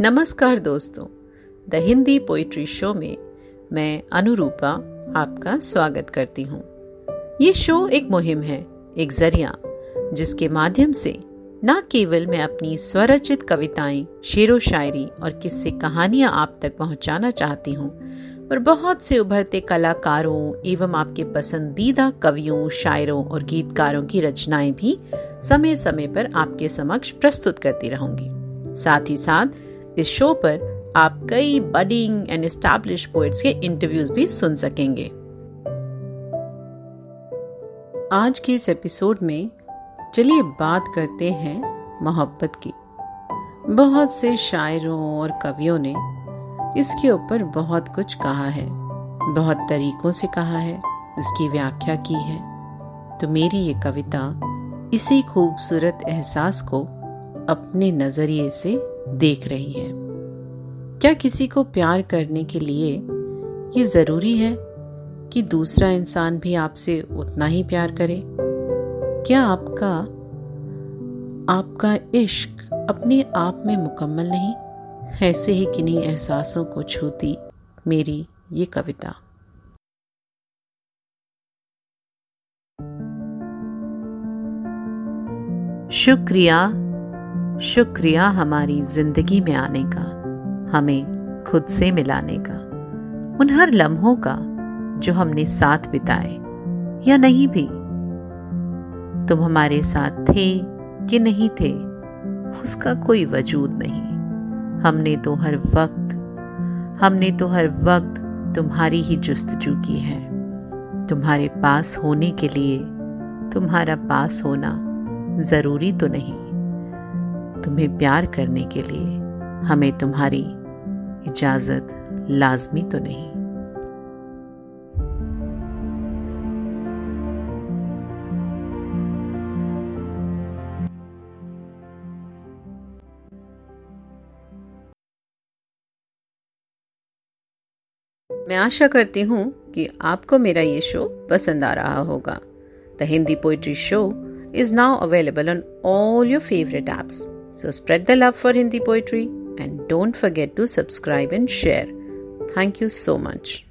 नमस्कार दोस्तों, the Hindi poetry show में मैं अनुरूपा आपका स्वागत करती हूँ। ये शो एक मुहिम है, एक ज़रिया, जिसके माध्यम से न केवल मैं अपनी स्वरचित कविताएँ, शेरो शायरी और किस्से कहानियाँ आप तक पहुंचाना चाहती हूँ पर बहुत से उभरते कलाकारों एवं आपके पसंदीदा कवियों, शायरों और गीतकारों की रचनाएँ भी समय समय पर आपके समक्ष प्रस्तुत करती रहूँगी। साथ ही साथ इस शो पर आप कई बडिंग एंड एस्टैब्लिश पोइट्स के इंटरव्यूज़ भी सुन सकेंगे। आज के इस एपिसोड में चलिए बात करते हैं मोहब्बत की। बहुत से शायरों और कवियों ने इसके ऊपर बहुत कुछ कहा है, बहुत तरीकों से कहा है, इसकी व्याख्या की है। तो मेरी ये कविता इसी खूबसूरत एहसास को अपने नज़रिए से देख रही है। क्या किसी को प्यार करने के लिए ये ज़रूरी है कि दूसरा इंसान भी आपसे उतना ही प्यार करे? क्या आपका आपका इश्क अपने आप में मुकम्मल नहीं? ऐसे ही किन्हीं एहसासों को छूती मेरी ये कविता। शुक्रिया शुक्रिया हमारी ज़िंदगी में आने का, हमें खुद से मिलाने का, उन हर लम्हों का जो हमने साथ बिताए या नहीं भी। तुम हमारे साथ थे कि नहीं थे, उसका कोई वजूद नहीं। हमने तो हर वक्त, हमने तो हर वक्त तुम्हारी ही जुस्तजू की है। तुम्हारे पास होने के लिए तुम्हारा पास होना ज़रूरी तो नहीं। तुम्हें प्यार करने के लिए हमें तुम्हारी इजाज़त लाजमी तो नहीं मैं आशा करती हूँ कि आपको मेरा ये शो पसंद आ रहा होगा the Hindi poetry show is now available on all your favourite apps. So spread the love for Hindi poetry and don't forget to subscribe and share. Thank you so much.